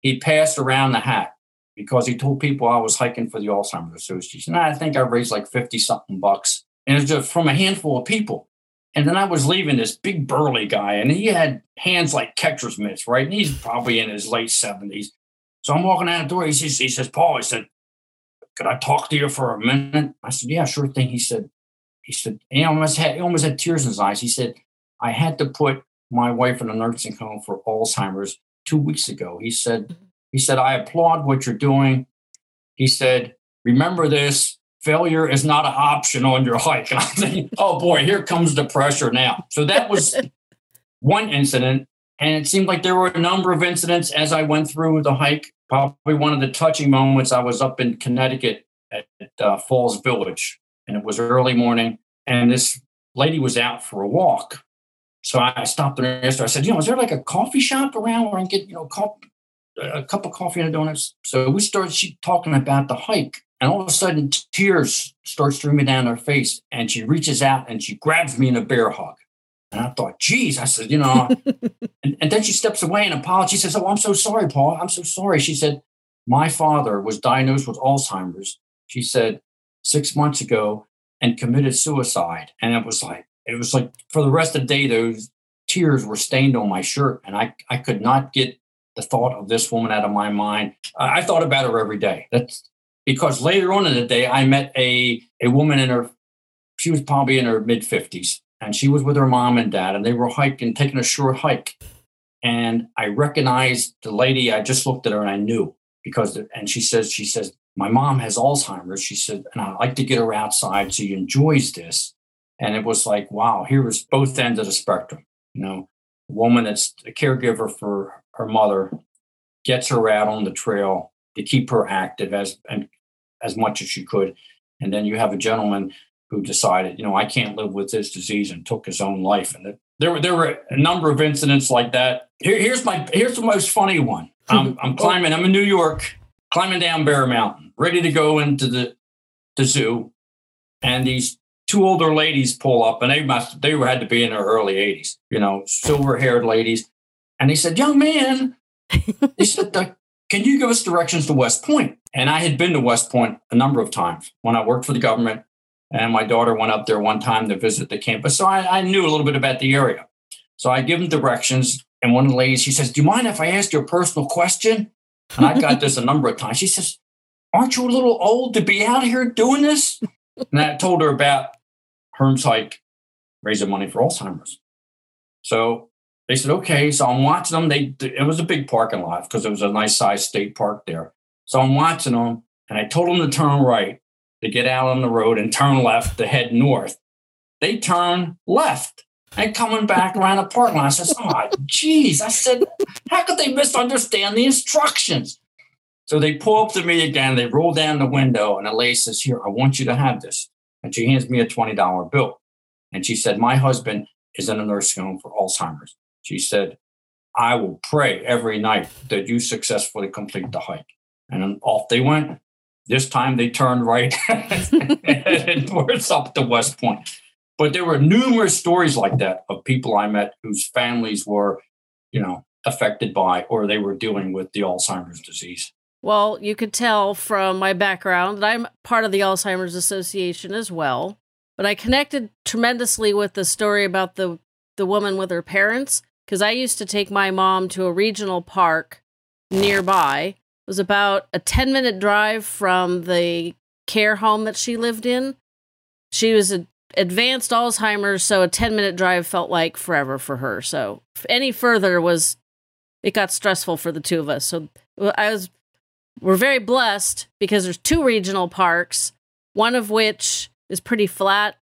he passed around the hat because he told people I was hiking for the Alzheimer's Association. And I think I raised like 50 something bucks. And it was just from a handful of people. And then I was leaving this big burly guy, and he had hands like catcher's mitts, right? And he's probably in his late 70s. So I'm walking out the door. He says, he says, Paul, he said, could I talk to you for a minute? I said, yeah, sure thing. He said, he said, he almost had, he almost had tears in his eyes. He said, I had to put my wife in a nursing home for Alzheimer's two weeks ago. He said, mm-hmm. he said, I applaud what you're doing. He said, remember this, failure is not an option on your hike. And I'm thinking, oh boy, here comes the pressure now. So that was one incident. And it seemed like there were a number of incidents as I went through the hike. Probably one of the touching moments, I was up in Connecticut at, uh, Falls Village, and it was early morning, and this lady was out for a walk. So I stopped and her, I said, you know, is there like a coffee shop around where I can get, you know, a cup of coffee and a donuts? So we started she, talking about the hike. And all of a sudden, tears start streaming down her face. And she reaches out and she grabs me in a bear hug. And I thought, geez, I said, you know, and, and, then she steps away and apologizes. She says, Oh, I'm so sorry, Paul. I'm so sorry. She said, My father was diagnosed with Alzheimer's. She said, six months ago and committed suicide. And it was like, it was like for the rest of the day, those tears were stained on my shirt. And I, I could not get the thought of this woman out of my mind. I thought about her every day. That's because later on in the day, I met a, a woman in her, she was probably in her mid 50s and she was with her mom and dad, and they were hiking, taking a short hike. And I recognized the lady. I just looked at her and I knew because, and she says, she says, my mom has Alzheimer's. She said, and I like to get her outside. She enjoys this. And it was like, wow, here was both ends of the spectrum. You know, a woman that's a caregiver for her mother gets her out on the trail to keep her active as and as much as she could. And then you have a gentleman who decided, you know, I can't live with this disease and took his own life. And there were there were a number of incidents like that. Here, here's my here's the most funny one. I'm, I'm climbing. I'm in New York, climbing down Bear Mountain, ready to go into the the zoo, and these two older ladies pull up, and they must they had to be in their early 80s, you know, silver haired ladies, and they said, "Young man," they said, "Can you give us directions to West Point?" And I had been to West Point a number of times when I worked for the government and my daughter went up there one time to visit the campus. So I, I knew a little bit about the area. So I give them directions. And one of the ladies, she says, Do you mind if I ask you a personal question? And I got this a number of times. She says, Aren't you a little old to be out here doing this? And I told her about Hearns Hike raising money for Alzheimer's. So they said, okay. So I'm watching them. They it was a big parking lot because it was a nice sized state park there. So I'm watching them and I told them to turn right to get out on the road and turn left to head north. They turn left and coming back around the parking lot. I says, oh, geez. I said, how could they misunderstand the instructions? So they pull up to me again. They roll down the window, and the lady says, Here, I want you to have this. And she hands me a $20 bill. And she said, My husband is in a nursing home for Alzheimer's. She said, I will pray every night that you successfully complete the hike. And off they went. This time they turned right and towards up to West Point. But there were numerous stories like that of people I met whose families were, you know, affected by or they were dealing with the Alzheimer's disease. Well, you could tell from my background that I'm part of the Alzheimer's Association as well. But I connected tremendously with the story about the the woman with her parents because I used to take my mom to a regional park nearby was about a 10 minute drive from the care home that she lived in. She was a advanced Alzheimer's, so a 10 minute drive felt like forever for her. So any further was it got stressful for the two of us. So I was we're very blessed because there's two regional parks, one of which is pretty flat,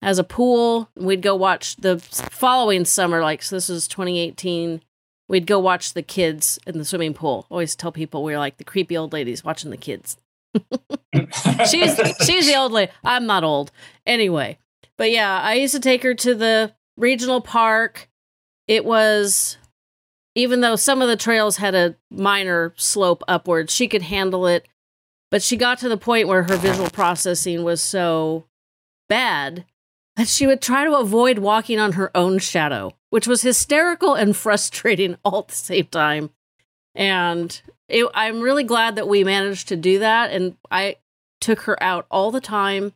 has a pool. We'd go watch the following summer, like so this is 2018 we'd go watch the kids in the swimming pool. Always tell people we are like the creepy old ladies watching the kids. she's she's the old lady. I'm not old. Anyway, but yeah, I used to take her to the regional park. It was even though some of the trails had a minor slope upwards, she could handle it. But she got to the point where her visual processing was so bad that she would try to avoid walking on her own shadow which was hysterical and frustrating all at the same time. And it, I'm really glad that we managed to do that. And I took her out all the time.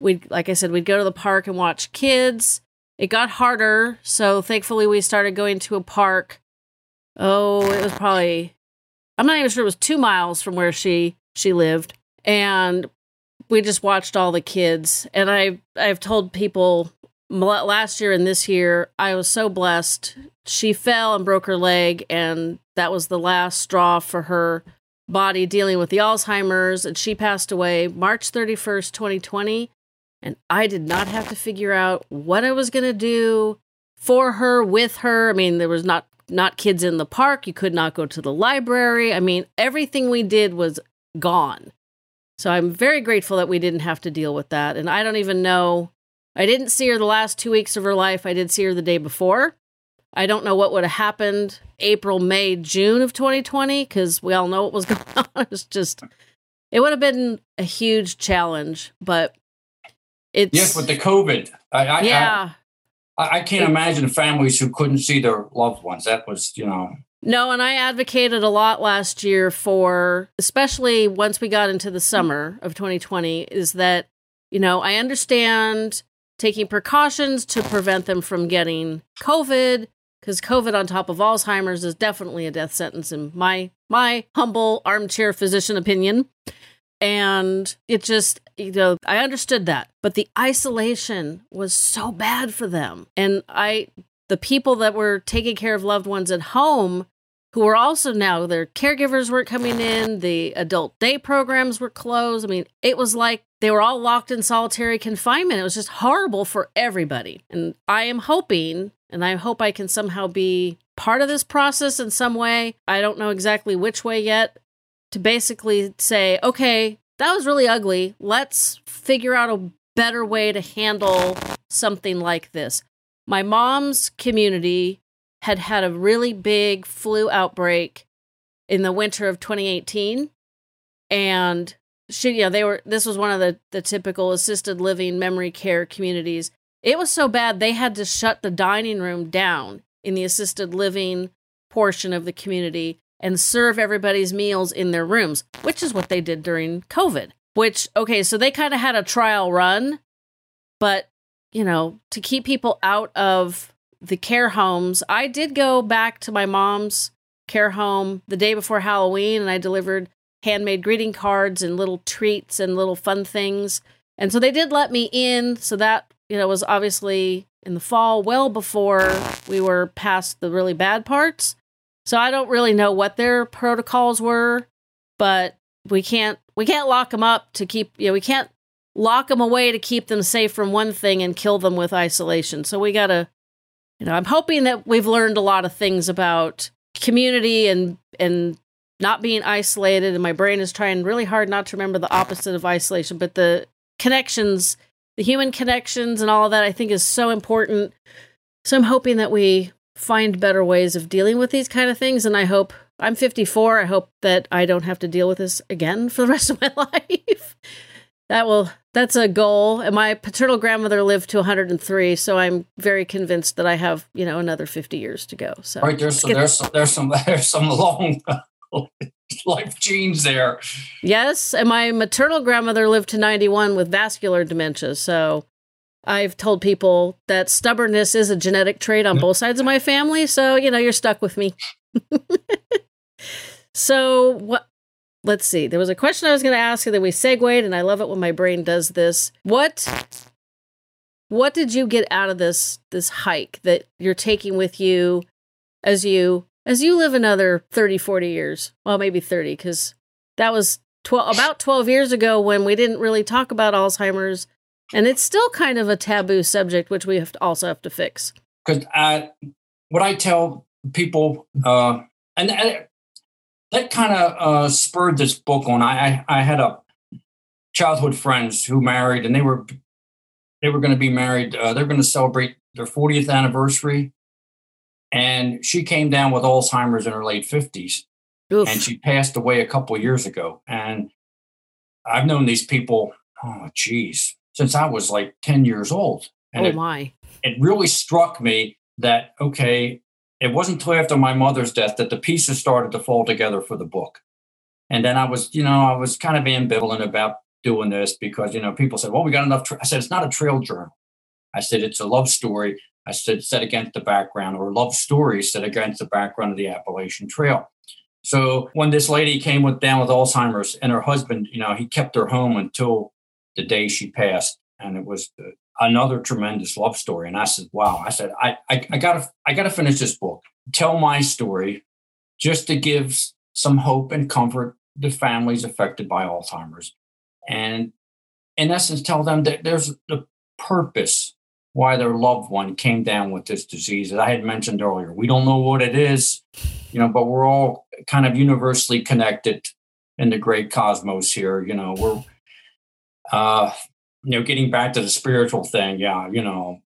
We, like I said, we'd go to the park and watch kids. It got harder, so thankfully we started going to a park. Oh, it was probably I'm not even sure it was two miles from where she she lived, and we just watched all the kids. And I I've told people last year and this year I was so blessed. She fell and broke her leg, and that was the last straw for her body dealing with the Alzheimer's, and she passed away March 31st, 2020. And I did not have to figure out what I was going to do for her, with her. I mean, there was not not kids in the park. You could not go to the library. I mean, everything we did was gone. So I'm very grateful that we didn't have to deal with that. And I don't even know. I didn't see her the last two weeks of her life. I did see her the day before. I don't know what would have happened April, May, June of 2020 because we all know what was going on. It's just, it would have been a huge challenge, but it's. Yes, with the COVID. I, I, yeah. I, I can't imagine families who couldn't see their loved ones. That was, you know. No, and I advocated a lot last year for, especially once we got into the summer of 2020, is that, you know, I understand taking precautions to prevent them from getting COVID, because COVID on top of Alzheimer's is definitely a death sentence in my my humble armchair physician opinion. And it just, you know, I understood that. But the isolation was so bad for them. And I, the people that were taking care of loved ones at home, who were also now their caregivers weren't coming in, the adult day programs were closed. I mean, it was like they were all locked in solitary confinement. It was just horrible for everybody. And I am hoping, and I hope I can somehow be part of this process in some way. I don't know exactly which way yet, to basically say, okay, that was really ugly. Let's figure out a better way to handle something like this. My mom's community had had a really big flu outbreak in the winter of 2018 and she yeah they were this was one of the the typical assisted living memory care communities it was so bad they had to shut the dining room down in the assisted living portion of the community and serve everybody's meals in their rooms, which is what they did during COVID. Which, okay, so they kind of had a trial run, but, you know, to keep people out of the care homes, I did go back to my mom's care home the day before Halloween and I delivered handmade greeting cards and little treats and little fun things. And so they did let me in. So that, you know, was obviously in the fall, well before we were past the really bad parts. So I don't really know what their protocols were, but we can't we can't lock them up to keep you know we can't lock them away to keep them safe from one thing and kill them with isolation. So we got to you know, I'm hoping that we've learned a lot of things about community and and not being isolated and my brain is trying really hard not to remember the opposite of isolation, but the connections, the human connections and all of that I think is so important. So I'm hoping that we find better ways of dealing with these kind of things. And I hope I'm 54. I hope that I don't have to deal with this again for the rest of my life. That will that's a goal. And my paternal grandmother lived to 103, so I'm very convinced that I have you know another 50 years to go. So right there's some, there's some, there's some there's some long life genes there. Yes, and my maternal grandmother lived to 91 with vascular dementia. So I've told people that stubbornness is a genetic trait on mm. both sides of my family, so you know you're stuck with me. so what? Let's see. There was a question I was going to ask, and then we segued, and I love it when my brain does this. What? What did you get out of this this hike that you're taking with you as you as you live another 30 40 years well maybe 30 because that was 12 about 12 years ago when we didn't really talk about alzheimer's and it's still kind of a taboo subject, which we have to also have to fix. Because i what I tell people, uh, and uh, that kind of uh, spurred this book on. I, I had a childhood friends who married, and they were they were going to be married. Uh, they're going to celebrate their 40th anniversary, and she came down with Alzheimer's in her late 50s, Oof. and she passed away a couple years ago. And I've known these people. Oh, geez, since I was like 10 years old. And oh, my. It, it really struck me that, okay, it wasn't until after my mother's death that the pieces started to fall together for the book. And then I was, you know, I was kind of ambivalent about doing this because, you know, people said, well, we got enough. Tra-. I said, it's not a trail journal. I said, it's a love story. I said, set against the background or love stories set against the background of the Appalachian Trail. So when this lady came with down with Alzheimer's and her husband, you know, he kept her home until the day she passed, and it was uh, another tremendous love story. And I said, "Wow!" I said, "I I, I gotta I gotta finish this book, tell my story, just to give some hope and comfort to families affected by Alzheimer's, and in essence, tell them that there's the purpose why their loved one came down with this disease. As I had mentioned earlier, we don't know what it is, you know, but we're all kind of universally connected in the great cosmos here. You know, we're, uh, you know, getting back to the spiritual thing. Yeah, you know,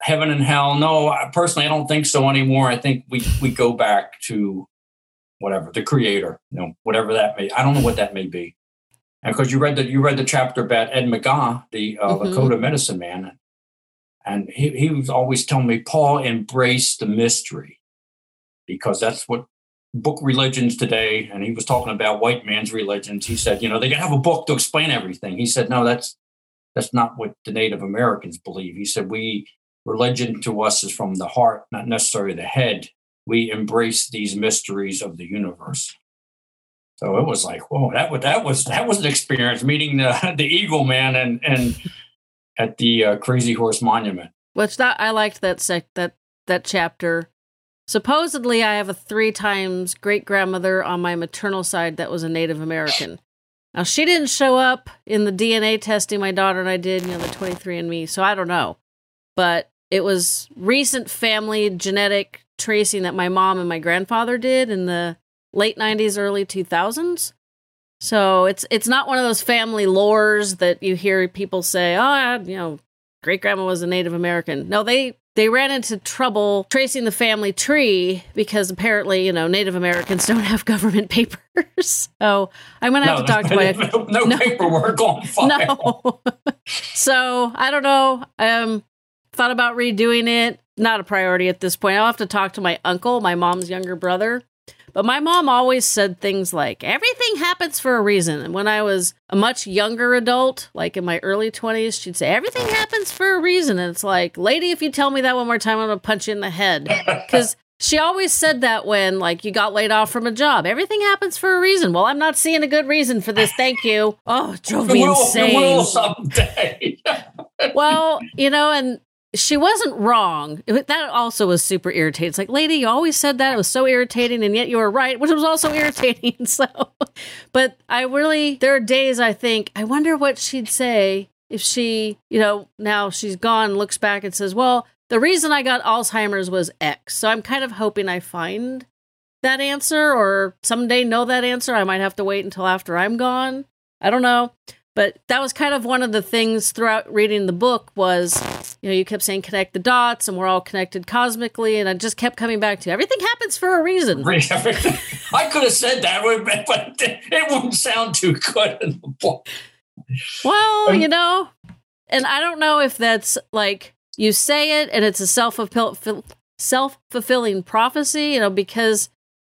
heaven and hell. No, personally, I don't think so anymore. I think we we go back to whatever the creator, you know, whatever that may. I don't know what that may be. And because you read the you read the chapter about Ed McGaa, the uh, mm-hmm. Lakota medicine man, and he, he was always telling me, Paul, embrace the mystery because that's what book religions today. And he was talking about white man's religions. He said, you know, they can have a book to explain everything. He said, no, that's that's not what the Native Americans believe. He said, we religion to us is from the heart, not necessarily the head. We embrace these mysteries of the universe. So it was like, whoa, that was that was that was an experience meeting the the Eagle Man and and at the uh, Crazy Horse Monument. Which that I liked that sec that that chapter. Supposedly, I have a three times great grandmother on my maternal side that was a Native American. Now she didn't show up in the DNA testing my daughter and I did, you know, the 23andMe. So I don't know, but it was recent family genetic tracing that my mom and my grandfather did in the late 90s, early 2000s. So it's it's not one of those family lores that you hear people say, "Oh, you know, great grandma was a Native American." No, they they ran into trouble tracing the family tree because apparently, you know, Native Americans don't have government papers. So I'm gonna have no, to talk to my no, no, no paperwork on file. No. so I don't know. Um, thought about redoing it. Not a priority at this point. I'll have to talk to my uncle, my mom's younger brother, but my mom always said things like, everything happens for a reason. And when I was a much younger adult, like in my early 20s, she'd say, everything happens for a reason. And it's like, lady, if you tell me that one more time, I'm going to punch you in the head. Because she always said that when, like, you got laid off from a job. Everything happens for a reason. Well, I'm not seeing a good reason for this. Thank you. Oh, it drove me insane. someday. well, you know, and she wasn't wrong. That also was super irritating. It's like, lady, you always said that. It was so irritating, and yet you were right, which was also irritating. So, but I really, there are days I think, I wonder what she'd say if she, you know, now she's gone, looks back and says, well, the reason I got Alzheimer's was X. So I'm kind of hoping I find that answer or someday know that answer. I might have to wait until after I'm gone. I don't know. But that was kind of one of the things throughout reading the book was, you know, you kept saying connect the dots and we're all connected cosmically. And I just kept coming back to everything happens for a reason. I could have said that, but it wouldn't sound too good in the book. Well, um, you know, and I don't know if that's like you say it and it's a self self fulfilling prophecy, you know, because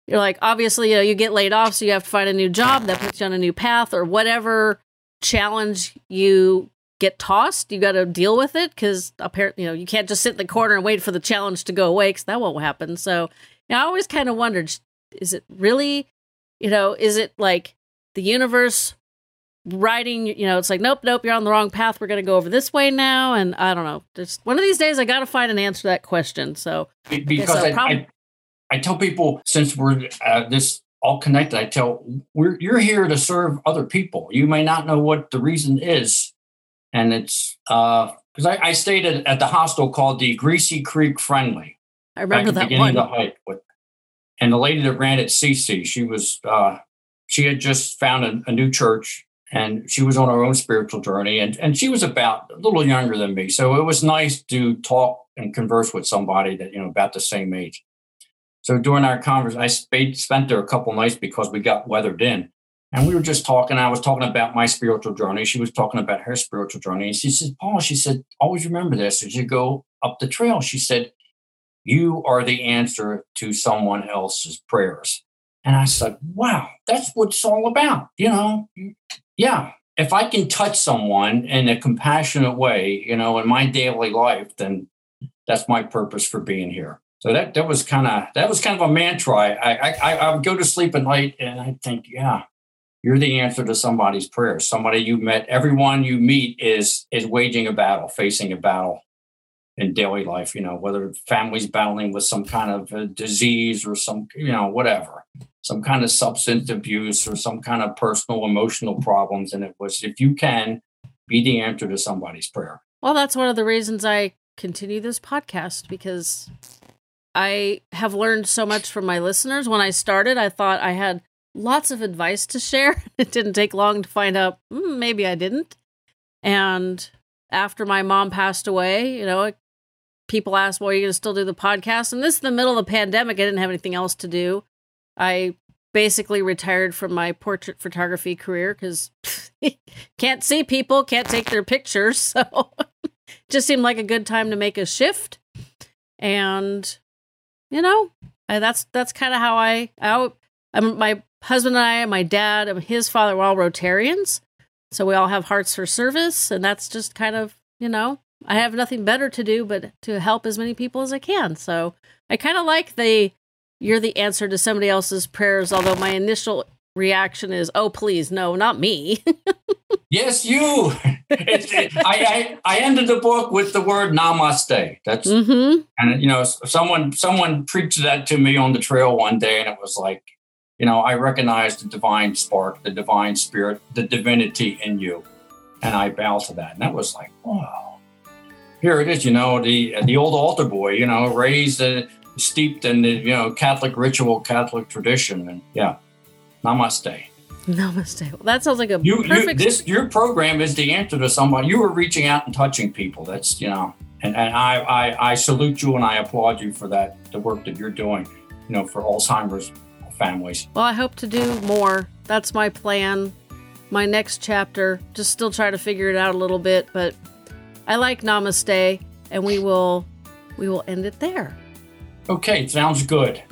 you're like, obviously, you know, you get laid off, so you have to find a new job that puts you on a new path or whatever challenge you get tossed, you got to deal with it because apparently, you know, you can't just sit in the corner and wait for the challenge to go away because that won't happen. So, you know, I always kind of wondered, is it really, you know, is it like the universe writing, you know, it's like, nope, nope, you're on the wrong path. We're going to go over this way now. And I don't know. Just one of these days, I got to find an answer to that question. So, because I, prob- I, I, tell people since we're uh, this all connected. I tell we're you're here to serve other people. You may not know what the reason is, and it's because uh, I, I, stayed at, at, the hostel called the Greasy Creek Friendly. I remember that one. The hike with, and the lady that ran it, Cece, she was uh, she had just found a, a, new church, and she was on her own spiritual journey, and and she was about a little younger than me, so it was nice to talk and converse with somebody that you know about the same age. So during our conversation, I spent, spent there a couple nights because we got weathered in. And we were just talking. I was talking about my spiritual journey. She was talking about her spiritual journey. And she said, Paul, she said, always remember this as you go up the trail. She said, you are the answer to someone else's prayers. And I said, wow, that's what it's all about. You know, yeah, if I can touch someone in a compassionate way, you know, in my daily life, then that's my purpose for being here. So that that was kind of that was kind of a mantra. I, I I would go to sleep at night and I think, yeah, you're the answer to somebody's prayer. Somebody you met, everyone you meet is is waging a battle, facing a battle in daily life. You know, whether families battling with some kind of disease or some, you know, whatever, some kind of substance abuse or some kind of personal emotional problems. And it was, if you can, be the answer to somebody's prayer. Well, that's one of the reasons I continue this podcast because I have learned so much from my listeners. When I started, I thought I had lots of advice to share. It didn't take long to find out mm, maybe I didn't. And after my mom passed away, you know, people asked, well, are you going to still do the podcast? And this is the middle of the pandemic. I didn't have anything else to do. I basically retired from my portrait photography career because can't see people, can't take their pictures. So just seemed like a good time to make a shift. And you know, I, that's that's kind of how I, I I'm, my husband and I, and my dad, and his father were all Rotarians, so we all have hearts for service, and that's just kind of you know I have nothing better to do but to help as many people as I can. So I kind of like the you're the answer to somebody else's prayers, although my initial reaction is, "Oh, please, no, not me." yes, you. it, I, I, I ended the book with the word namaste. That's mm-hmm. and you know someone someone preached that to me on the trail one day, and it was like, you know, I recognized the divine spark, the divine spirit, the divinity in you, and I bow to that, and that was like, wow. Here it is, you know, the the old altar boy, you know, raised uh, steeped in the you know Catholic ritual, Catholic tradition, and yeah, namaste. Namaste. Well, that sounds like a you, perfect. You, this your program is the answer to somebody. You were reaching out and touching people. That's you know, and, and I, I I salute you and I applaud you for that. The work that you're doing, you know, for Alzheimer's families. Well, I hope to do more. That's my plan. My next chapter. Just still try to figure it out a little bit, but I like Namaste, and we will we will end it there. Okay, sounds good.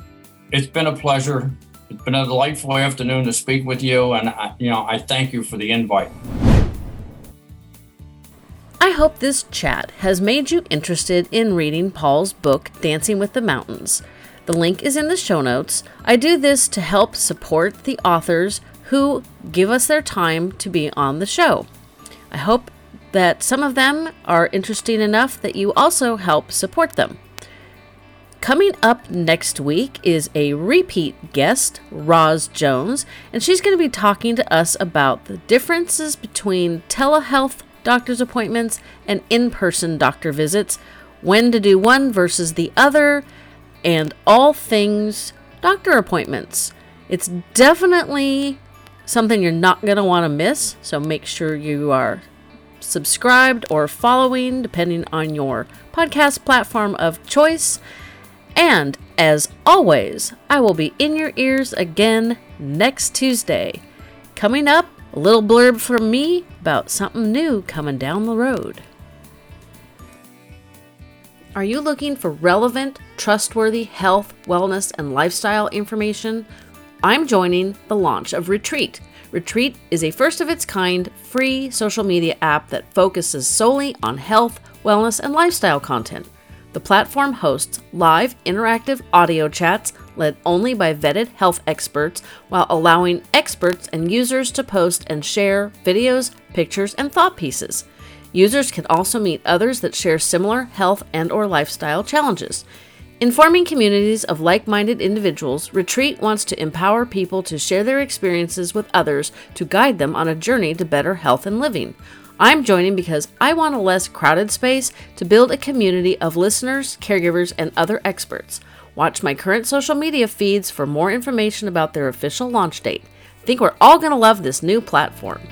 It's been a pleasure. It's been a delightful afternoon to speak with you, and I, you know I thank you for the invite. I hope this chat has made you interested in reading Paul's book, Dancing with the Mountains. The link is in the show notes. I do this to help support the authors who give us their time to be on the show. I hope that some of them are interesting enough that you also help support them. Coming up next week is a repeat guest, Roz Jones, and she's going to be talking to us about the differences between telehealth doctor's appointments and in person doctor visits, when to do one versus the other, and all things doctor appointments. It's definitely something you're not going to want to miss, so make sure you are subscribed or following, depending on your podcast platform of choice. And as always, I will be in your ears again next Tuesday. Coming up, a little blurb from me about something new coming down the road. Are you looking for relevant, trustworthy health, wellness, and lifestyle information? I'm joining the launch of Retreat. Retreat is a first of its kind free social media app that focuses solely on health, wellness, and lifestyle content. The platform hosts live interactive audio chats led only by vetted health experts while allowing experts and users to post and share videos, pictures, and thought pieces. Users can also meet others that share similar health and or lifestyle challenges. Informing communities of like-minded individuals, Retreat wants to empower people to share their experiences with others to guide them on a journey to better health and living. I'm joining because I want a less crowded space to build a community of listeners, caregivers, and other experts. Watch my current social media feeds for more information about their official launch date. I think we're all going to love this new platform.